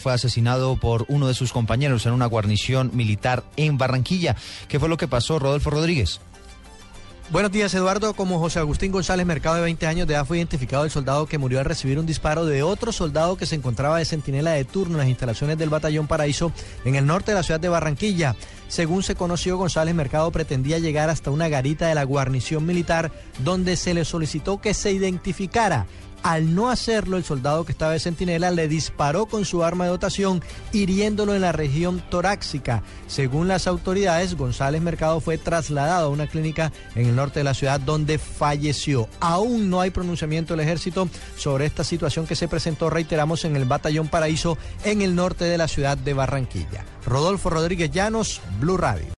Fue asesinado por uno de sus compañeros en una guarnición militar en Barranquilla. ¿Qué fue lo que pasó, Rodolfo Rodríguez? Buenos días, Eduardo. Como José Agustín González Mercado, de 20 años de edad, fue identificado el soldado que murió al recibir un disparo de otro soldado que se encontraba de centinela de turno en las instalaciones del Batallón Paraíso en el norte de la ciudad de Barranquilla. Según se conoció, González Mercado pretendía llegar hasta una garita de la guarnición militar donde se le solicitó que se identificara. Al no hacerlo, el soldado que estaba de centinela le disparó con su arma de dotación, hiriéndolo en la región torácica. Según las autoridades, González Mercado fue trasladado a una clínica en el norte de la ciudad donde falleció. Aún no hay pronunciamiento del ejército sobre esta situación que se presentó, reiteramos, en el Batallón Paraíso en el norte de la ciudad de Barranquilla. Rodolfo Rodríguez Llanos, Blue Radio.